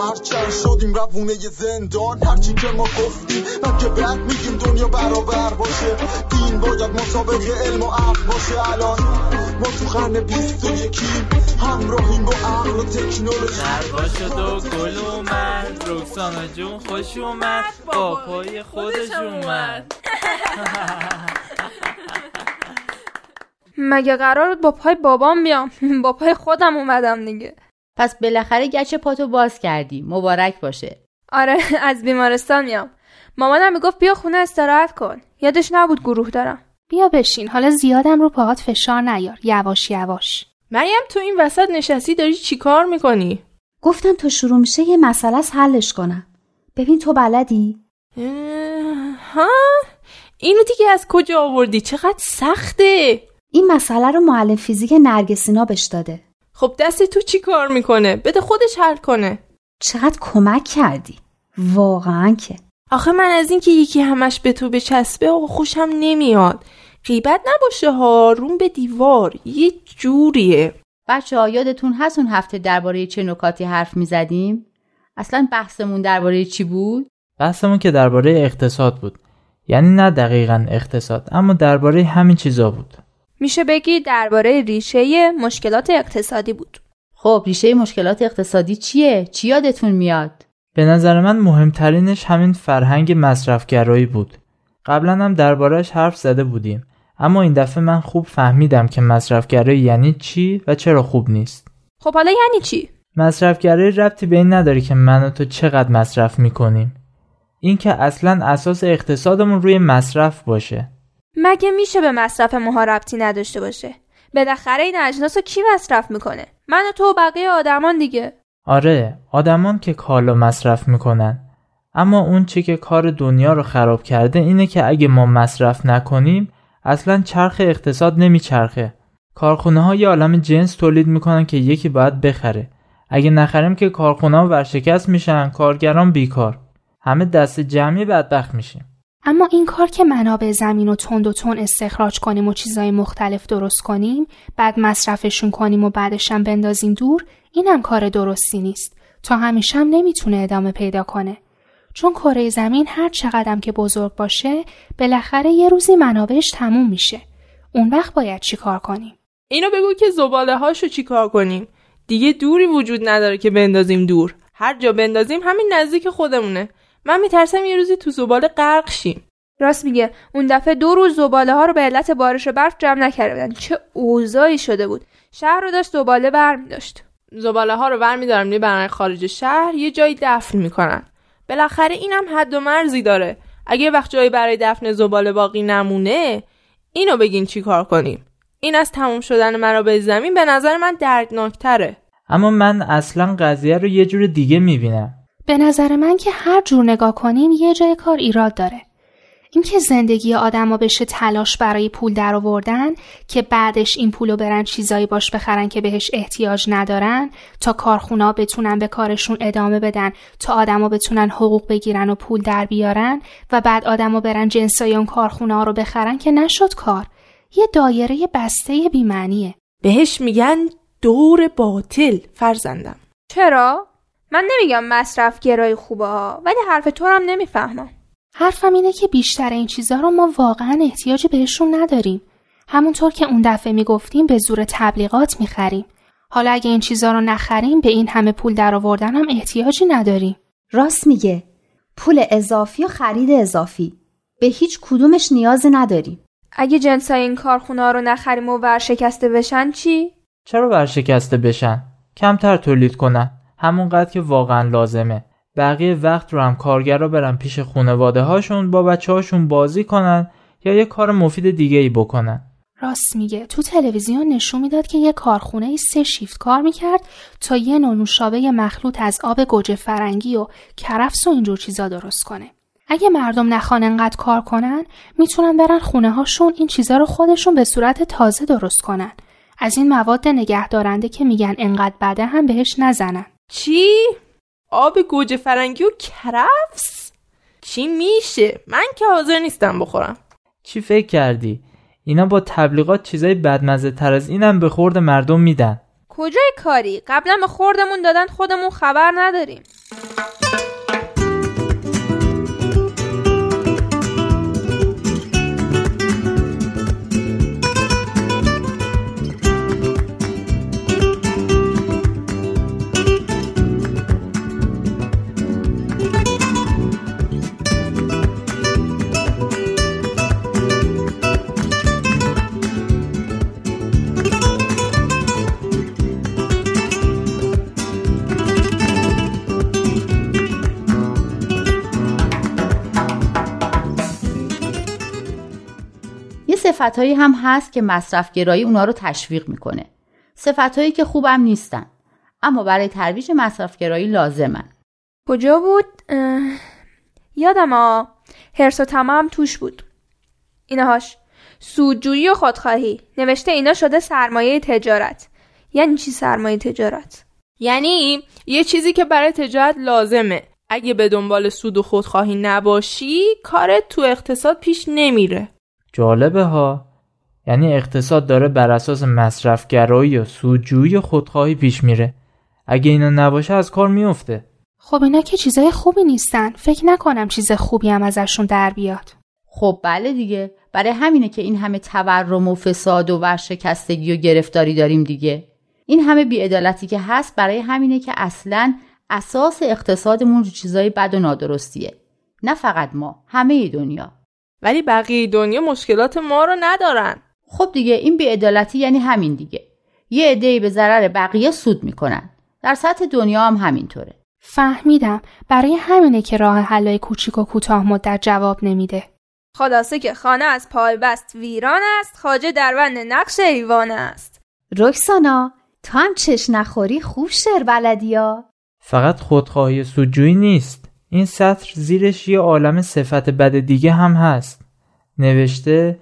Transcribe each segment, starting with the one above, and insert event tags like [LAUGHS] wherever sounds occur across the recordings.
هرچند شدیم روونه زندان. هرچی که ما گفتیم من که بعد میگیم دنیا برابر باشه. دین باید مسابق علم و عقل باشه. الان ما تو قرن بیست و یکیم. همراهیم با عقل و تکنولوژی. دربا شد و گل اومد. رکسانا جون خوش اومد. با پای خودش اومد. [LAUGHS] مگه قرار بود با پای بابام بیام؟ [LAUGHS] با پای خودم اومدم دیگه. پس بالاخره گچ پاتو باز کردی. مبارک باشه. آره از بیمارستان میام. مامانم می‌گفت بیا خونه استراحت کن. یادش نبود گروه دارم. بیا بشین. حالا زیادم رو پاهات فشار نیار. یواش یواش. مریم تو این وسط نشستی داری چیکار می‌کنی؟ گفتم تا شروع میشه یه مسئله از حلش کنم. ببین تو بلدی؟ ها؟ اینو دیگه از کجا آوردی؟ چقدر سخته؟ این مسئله رو معلم فیزیک نرگسینا بهش داده. خب دست تو چی کار می‌کنه؟ بده خودش حل کنه. چقدر کمک کردی؟ واقعا که. آخه من از اینکه یکی همش به تو بچسبه آقا خوشم نمیاد. غیبت نباشه ها روم به دیوار یه جوریه. بچه ها یادتون هست اون هفته درباره چه نکاتی حرف می‌زدیم؟ اصلا بحثمون درباره چی بود؟ بحثمون که درباره اقتصاد بود. یعنی نه دقیقا اقتصاد اما درباره همین چیزا بود. میشه بگی درباره ریشه مشکلات اقتصادی بود. خب ریشه مشکلات اقتصادی چیه؟ چی یادتون میاد؟ به نظر من مهمترینش همین فرهنگ مصرفگرایی بود. قبلا هم دربارهش حرف زده بودیم اما این دفعه من خوب فهمیدم که مصرفگرایی یعنی چی و چرا خوب نیست. خب حالا یعنی چی؟ مصرفگرایی ربطی به این نداره که من و تو چقدر مصرف می‌کنیم. این که اصلا اساس اقتصادمون روی مصرف باشه. مگه میشه به مصرف ماها ربطی نداشته باشه؟ بالاخره این اجناس رو کی مصرف می‌کنه؟ من و تو و بقیه آدمان دیگه. آره آدمان که کالا مصرف می‌کنن. اما اون چی که کار دنیا رو خراب کرده اینه که اگه ما مصرف نکنیم اصلا چرخ اقتصاد نمیچرخه. کارخونه ها یه عالم جنس تولید می‌کنن که یکی باید بخره. اگه نخریم که کارخونه ها ورشکست میشن کارگران بیکار. همه دست جمعی بدبخت میشیم. اما این کار که منابع زمین و تند و تون استخراج کنیم و چیزای مختلف درست کنیم بعد مصرفشون کنیم و بعدشم بندازیم دور اینم کار درستی نیست. تا همیشه هم نمی‌تونه ادامه پیدا کنه. چون کره زمین هر چقدرم که بزرگ باشه بالاخره یه روزی منابعش تموم میشه. اون وقت باید چیکار کنیم؟ اینو بگو که زباله هاشو چیکار کنیم؟ دیگه دوری وجود نداره که بندازیم دور. هر جا بندازیم همین نزدیک خودمونه. من میترسم یه روزی تو زباله غرق شیم. راست میگه. اون دفعه دو روز زباله ها رو به علت بارش و برف جمع نکرده بودن. چه اوضاعی شده بود. شهر رو داشت زباله برمی داشت زباله ها رو برمیدارن می‌برن خارج شهر یه جایی دفن می‌کنن. بالاخره اینم حد و مرزی داره. اگه وقت جایی برای دفن زباله باقی نمونه اینو بگین چی کار کنیم. این از تموم شدن منابع زمین به نظر من دردناکتره. اما من اصلا قضیه رو یه جور دیگه می‌بینم. به نظر من که هر جور نگاه کنیم یه جای کار ایراد داره. اینکه زندگی آدما بشه تلاش برای پول درآوردن که بعدش این پولو برن چیزایی باش بخرن که بهش احتیاج ندارن تا کارخونا بتونن به کارشون ادامه بدن تا آدما بتونن حقوق بگیرن و پول در بیارن و بعد آدما برن جنسای اون کارخونه رو بخرن که نشد کار. یه دایره بسته بیمعنیه. بهش میگن دور باطل فرزندم. چرا؟ من نمیگم مصرف گرای خوبه ها ولی حرف تو هم نمی‌فهمم حرفم اینه که بیشتر این چیزها رو ما واقعا احتیاجی بهشون نداریم. همونطور که اون دفعه می‌گفتیم به زور تبلیغات می‌خریم. حالا اگه این چیزها رو نخریم به این همه پول درآوردن هم احتیاجی نداریم. راست میگه. پول اضافی و خرید اضافی. به هیچ کدومش نیاز نداریم. اگه جنسای این کارخونه رو نخریم و ورشکسته بشن چی؟ چرا ورشکسته بشن؟ کمتر تولید کنن. همونقدر که واقعا لازمه. بقیه وقت رو هم کارگرا برن پیش خونواده هاشون با بچه هاشون بازی کنن یا یه کار مفید دیگه ای بکنن راست میگه تو تلویزیون نشون می‌داد که یه کارخونه ای سه شیفت کار می‌کرد تا یه نوع نوشابه مخلوط از آب گوجه فرنگی و کرفس و اینجور چیزا درست کنه اگه مردم نخوان انقدر کار کنن می‌تونن برن خونه هاشون این چیزا رو خودشون به صورت تازه درست کنن. از این مواد نگه دارنده که میگن انقدر بده هم بهش نزنن. چی؟ آب گوجه فرنگی و کرفس؟ چی میشه؟ من که حاضر نیستم بخورم. چی فکر کردی؟ اینا با تبلیغات چیزای بدمزه تر از اینم به خورد مردم میدن. کجای کاری؟ قبلا به خوردمون دادن خودمون خبر نداریم. صفتهایی هم هست که مصرفگرایی اونا رو تشویق می‌کنه. صفتهایی که خوبم نیستن. اما برای ترویج مصرفگرایی لازمن. کجا بود؟ یادم ها هرس و تمام توش بود. اینهاش سودجویی و خودخواهی نوشته اینا شده سرمایه تجارت یعنی چی سرمایه تجارت یعنی یه چیزی که برای تجارت لازمه اگه به دنبال سود و خودخواهی نباشی کارت تو اقتصاد پیش نمیره جالبه ها. یعنی اقتصاد داره بر اساس مصرفگرایی و سودجویی و خودخواهی پیش میره. اگه اینا نباشه از کار میفته. خب اینا که چیزای خوبی نیستن. فکر نکنم چیز خوبی هم ازشون در بیاد. خب بله دیگه. برای همینه که این همه تورم و فساد و ورشکستگی و گرفتاری داریم دیگه. این همه بیعدالتی که هست برای همینه که اصلا اساس اقتصادمون رو چیزای بد و نادرستیه. نه فقط ما همه دنیا. ولی بقیه دنیا مشکلات ما رو ندارن. خب دیگه این بیعدالتی یعنی همین دیگه. یه عده‌ای به ضرر بقیه سود می‌کنن. در سطح دنیا هم همینطوره. فهمیدم. برای همینه که راه حلای کوچیک و کوتاه مدت جواب نمیده. خلاصه که خانه از پای بست ویران است خاجه در بند نقش ایوان است. رکسانا تو هم چش نخوری خوب شعر بلدیا فقط خودخواهی سودجویی نیست. این سطر زیرش یه عالم صفت بد دیگه هم هست. نوشته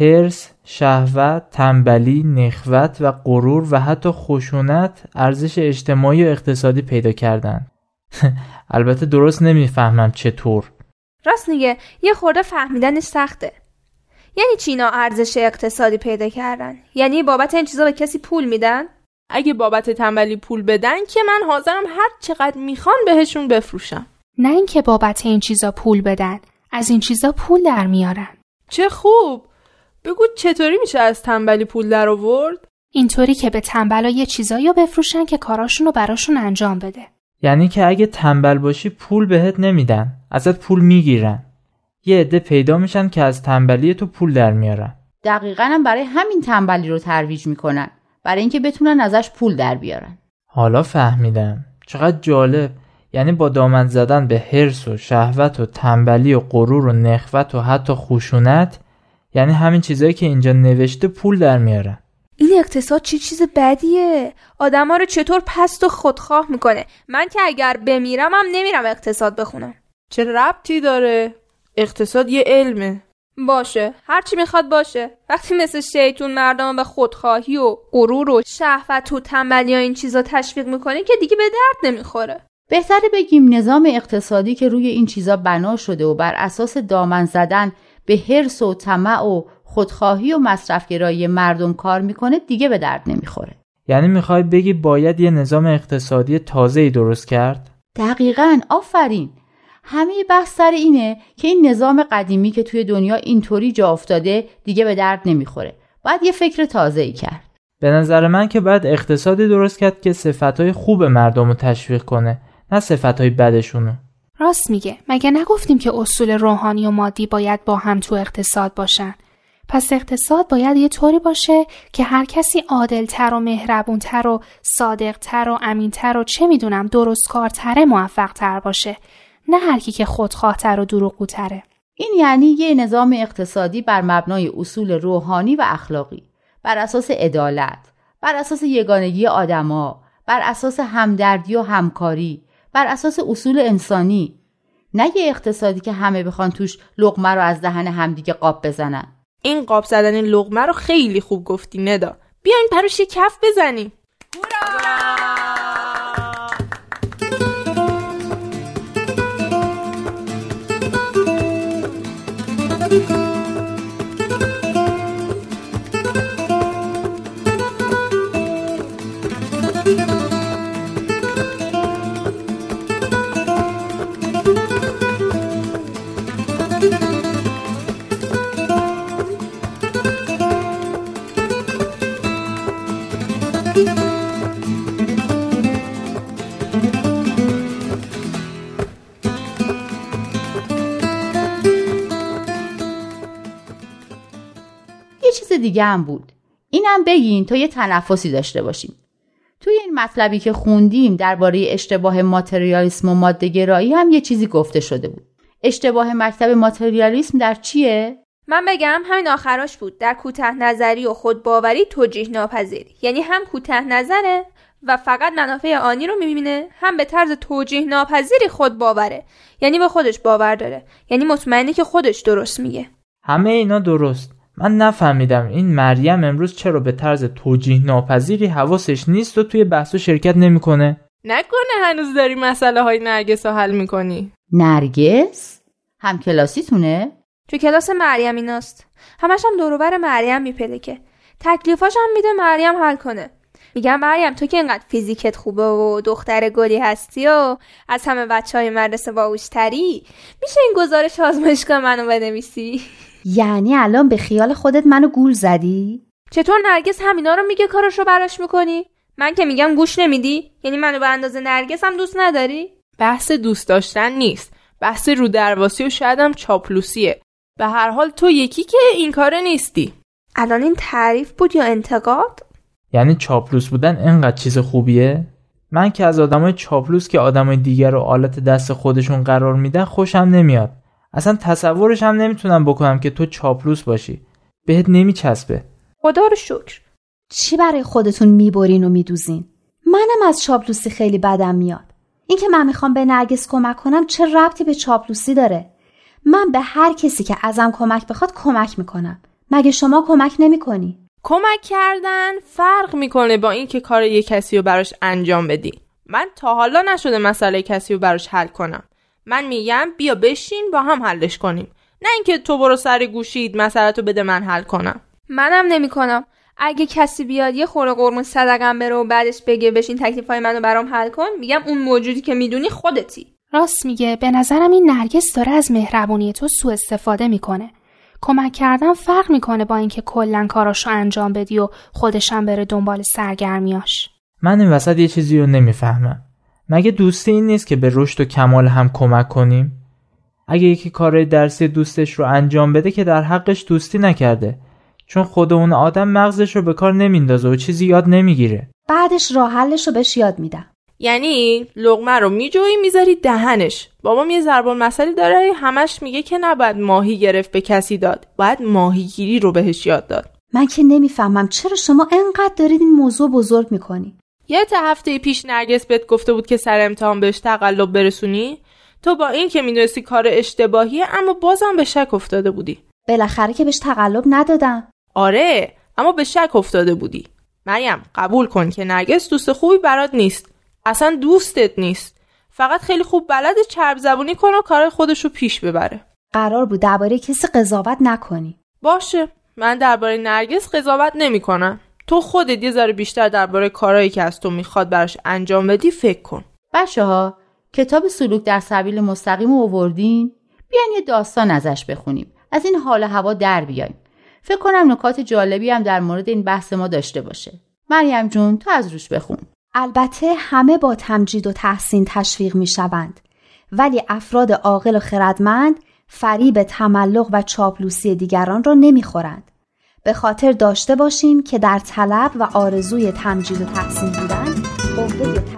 هرس، شهوت، تنبلی، نخوت و غرور و حتی خشونت ارزش اجتماعی و اقتصادی پیدا کردن. [LAUGHS] البته درست نمی‌فهمم چطور. راست میگه یه خورده فهمیدنش سخته. یعنی چی اینا ارزش اقتصادی پیدا کردن؟ یعنی بابت این چیزا به کسی پول میدن؟ اگه بابت تنبلی پول بدن که من حاضرم هر چقدر می‌خوان بهشون بفروشم. نه اینکه بابت این چیزا پول بدن از این چیزا پول در میارن. چه خوب! بگو چطوری میشه از تنبلی پول در آورد؟ اینطوری که به تنبلا یه چیزایی رو بفروشن که کاراشون رو براشون انجام بده. یعنی که اگه تنبل باشی پول بهت نمیدن ازت پول می‌گیرن. یه عده پیدا میشن که از تنبلی تو پول در میارن. دقیقا هم برای همین تنبلی رو ترویج می‌کنن. برای اینکه بتونن ازش پول در بیارن. حالا فهمیدم. چقدر جالب. یعنی با دامن زدن به حرس و شهوت و تنبلی و غرور و نخوت و حتی خشونت یعنی همین چیزایی که اینجا نوشته پول در میارن این اقتصاد چه چیز بدیه؟ آدما رو چطور پست و خودخواه می‌کنه؟ من که اگر بمیرم هم نمیرم اقتصاد بخونم. چه ربطی داره؟ اقتصاد یه علمه. باشه. هرچی می‌خواد باشه. وقتی مثل شیطون مردم به خودخواهی و غرور و شهوت و تنبلی و این چیزا تشویق می‌کنه که دیگه به درد نمی‌خوره. بهتره بگیم نظام اقتصادی که روی این چیزا بنا شده و بر اساس دامن زدن به حرس و طمع و خودخواهی و مصرفگرایی مردم کار می‌کنه دیگه به درد نمی‌خوره. یعنی می‌خوای بگی باید یه نظام اقتصادی تازه درست کرد؟ دقیقا آفرین! همه بحث سر اینه که این نظام قدیمی که توی دنیا اینطوری جا افتاده دیگه به درد نمی‌خوره. باید یه فکر تازه ای کرد. به نظر من که باید اقتصادی درست کرد که صفتهای خوب مردم رو تشویق کنه. نه صفتهای بدشونو راست میگه. مگه نگفتیم که اصول روحانی و مادی باید با هم تو اقتصاد باشن؟ پس اقتصاد باید یه طوری باشه که هر کسی عادلتر و مهربونتر و صادقتر و امینتر و چه می‌دونم درست کارتره موفقتر باشه. نه هر کی که خودخواهتر و دروغگوتره. این یعنی یه نظام اقتصادی بر مبنای اصول روحانی و اخلاقی بر اساس عدالت بر اساس یگانگی آدما بر اساس همدردی و همکاری بر اساس اصول انسانی. نه یه اقتصادی که همه بخوان توش لقمه رو از دهن همدیگه قاب بزنن. این قاب زدن لغمه رو خیلی خوب گفتی ندا. بیاین پروش یه کف بزنیم. یه چیز دیگه هم بود. اینم بگین تا یه تنفسی داشته باشیم. توی این مطلبی که خوندیم درباره اشتباه ماتریالیسم و مادهگرایی هم یه چیزی گفته شده بود. اشتباه مکتب ماتریالیسم در چیه؟ من بگم همین آخراش بود. در کوته نظری و خودباوری توجیه ناپذیری یعنی هم کوته نظره و فقط منافع آنی رو می‌بینه هم به طرز توجیه ناپذیری خود باوره. یعنی به خودش باور داره. یعنی مطمئنه که خودش درست میگه. همه اینا درست. من نفهمیدم این مریم امروز چرا به طرز توجیه ناپذیری حواسش نیست و توی بحث شرکت نمی‌کنه؟ نکنه هنوز داری مسئله های نرگس رو حل می‌کنی. نرگس؟ هم کلاسیتونه؟ تو کلاس مریم ایناست. همش هم دوروبر مریم میپلکه. تکلیفاش هم میده مریم حل کنه. میگم مریم تو که اینقدر فیزیکت خوبه و دختر گلی هستی و از همه بچه های مدرسه باوشتری میشه این گزارش آزمایشگاه منو بنویسی؟ یعنی الان به خیال خودت منو گول زدی؟ چطور نرگس همینا رو میگه کارش رو براش می‌کنی؟ من که میگم گوش نمیدی؟ یعنی منو به اندازه نرگس هم دوست نداری؟ بحث دوست داشتن نیست. بحث رو درواسی و شاید هم چاپلوسیه. به هر حال تو یکی که این کاره نیستی. الان این تعریف بود یا انتقاد؟ یعنی چاپلوس بودن اینقدر چیز خوبیه؟ من که از آدمای چاپلوس که آدمای دیگر رو آلت دست خودشون قرار میدن خوشم نمیاد. اصلا تصورش هم نمی‌تونم بکنم که تو چاپلوس باشی. بهت نمیچسبه. خدا رو شکر. چی برای خودتون می‌برین و میدوزین؟ منم از چاپلوسی خیلی بدم میاد. اینکه من می‌خوام به نرگس کمک کنم چه ربطی به چاپلوسی داره؟ من به هر کسی که ازم کمک بخواد کمک می‌کنم. مگه شما کمک نمی‌کنی؟ کمک کردن فرق می‌کنه با اینکه کار یه کسی رو براش انجام بدی. من تا حالا نشده مسئله کسی رو براش حل کنم. من میگم بیا بشین با هم حلش کنیم. نه اینکه تو برو سر گوشید مسئله تو بده من حل کنم. منم نمی‌کنم. اگه کسی بیاد یه خوره قرمون صدقم بره و بعدش بگه بشین تکلیفای منو برام حل کن میگم اون موجودی که می‌دونی خودتی. راست میگه به نظرم این نرگس داره از مهربونی تو سوء استفاده می‌کنه. کمک کردن فرق می‌کنه با اینکه کلا کاراشو انجام بدی و خودشم بره دنبال سرگرمیاش من این وسط یه چیزی رو نمی‌فهمم. مگه دوستی این نیست که به رشد و کمال هم کمک کنیم؟ اگه یکی کارهای درسی دوستش رو انجام بده که در حقش دوستی نکرده. چون خود اون آدم مغزش رو به کار نمیندازه و چیزی یاد نمی‌گیره. بعدش راه حلش رو بهش یاد میدم. یعنی لغمه رو میجویی می‌ذاری دهنش. بابام یه ضربان مسئله داره همش میگه که نباید ماهی گرفت به کسی داد باید ماهیگیری رو بهش یاد داد. من که نمی‌فهمم چرا شما انقدر دارید این موضوع بزرگ می‌کنی؟ یه تا هفته پیش نرگس بهت گفته بود که سر امتحان بهش تقلب برسونی؟ تو با این که می‌دونستی کار اشتباهیه اما بازم به شک افتاده بودی. بالاخره که بهش تقلب ندادم. آره اما به شک افتاده بودی. مریم قبول کن که نرگس دوست خوبی برات نیست. اصلا دوستت نیست. فقط خیلی خوب بلد چرب زبونی کنه و کار خودش رو پیش ببره. قرار بود درباره کسی قضاوت نکنی. باشه. من درباره نرگس قضاوت نمی‌کنم. تو خودت یه ذره بیشتر درباره کارهایی که از تو می‌خواد براش انجام بدی فکر کن. بچه ها کتاب سلوک در سبیل مستقیم رو آوردین؟ بیاین یه داستان ازش بخونیم. از این حال هوا در بیایم فکر کنم نکات جالبی هم در مورد این بحث ما داشته باشه. مریم جون تو از روش بخون. البته همه با تمجید و تحسین تشویق می شوند ولی افراد عاقل و خردمند فریب تملق و چاپلوسی دیگران را نمی‌خورند. به خاطر داشته باشیم که در طلب و آرزوی تمجید و تحسین بودن قوه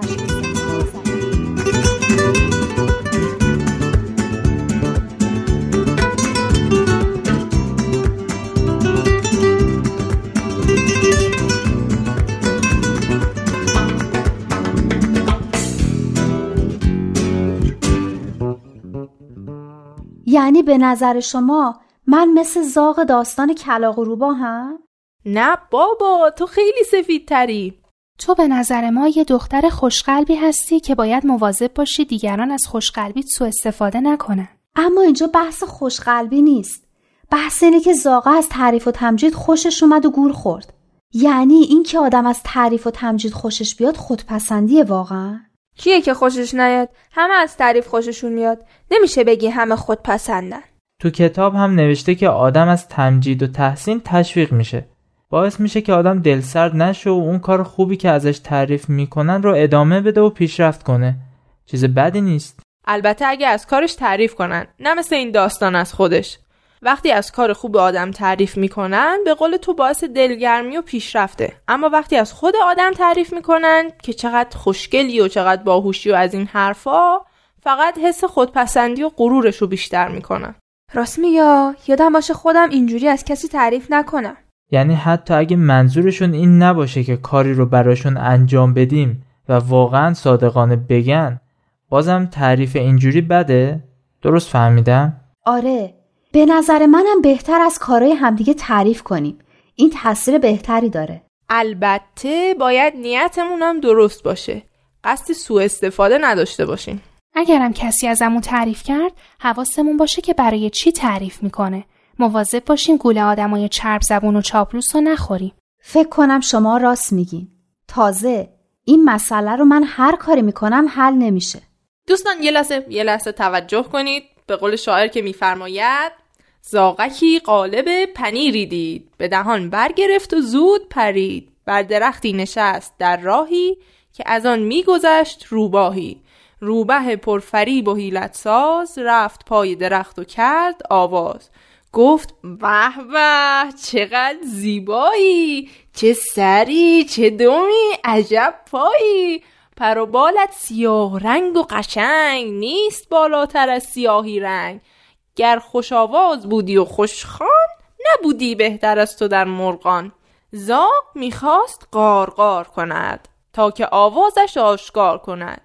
یعنی به نظر شما من مثل زاغ داستان کلاق و روبا هم؟ نه بابا تو خیلی سفید تری تو به نظر ما یه دختر خوشقلبی هستی که باید مواظب باشی دیگران از خوشقلبیت سوء استفاده نکنن. اما اینجا بحث خوشقلبی نیست. بحث اینه که زاغا از تعریف و تمجید خوشش اومد و گول خورد. یعنی اینکه آدم از تعریف و تمجید خوشش بیاد خودپسندیه واقعا؟ کیه که خوشش نیاد؟ همه از تعریف خوششون میاد. نمیشه بگی همه خودپسندن. تو کتاب هم نوشته که آدم از تمجید و تحسین تشویق میشه. باعث میشه که آدم دلسرد نشه و اون کار خوبی که ازش تعریف می‌کنن رو ادامه بده و پیشرفت کنه. چیز بدی نیست. البته اگه از کارش تعریف کنن نه مثل این داستان از خودش وقتی از کار خوب آدم تعریف می‌کنن به قول تو باعث دلگرمی و پیشرفته اما وقتی از خود آدم تعریف می‌کنن که چقدر خوشگلی و چقدر باهوشی و از این حرفا فقط حس خودپسندی و غرورش رو بیشتر می‌کنن راست میگه یادم باشه خودم اینجوری از کسی تعریف نکنم یعنی حتی اگه منظورشون این نباشه که کاری رو براشون انجام بدیم و واقعا صادقانه بگن بازم تعریف اینجوری بده؟ درست فهمیدم؟ آره به نظر منم بهتر از کارهای همدیگه تعریف کنیم. این تاثیر بهتری داره. البته باید نیتمون هم درست باشه. قصد سوء استفاده نداشته باشیم. اگرم کسی ازمون تعریف کرد حواسمون باشه که برای چی تعریف می‌کنه. مواظب باشیم گوله آدمای چرب زبون و چاپلوس رو نخوریم. فکر کنم شما راست میگین. تازه این مسئله رو من هر کاری می‌کنم حل نمیشه. دوستان یه لحظه یه لحظه توجه کنید. به قول شاعر که میفرماید زاغکی قالب پنیری دید به دهان برگرفت و زود پرید. بر درختی نشست در راهی که از آن میگذشت روباهی. روبه پرفریب و حیلت ساز رفت پای درخت و کرد آواز. گفت به به چقدر زیبایی! چه سری چه دومی عجب پایی! پر و بالت سیاه رنگ و قشنگ نیست بالاتر از سیاهی رنگ. گر خوش آواز بودی و خوشخان نبودی بهتر از تو در مرغان. زاغ می‌خواست قارقار کند تا که آوازش آشکار کند.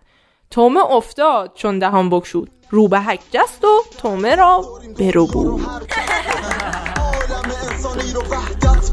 تومه افتاد چون دهان بکشود روبهک جست و تومه را برو بود [LAUGHS]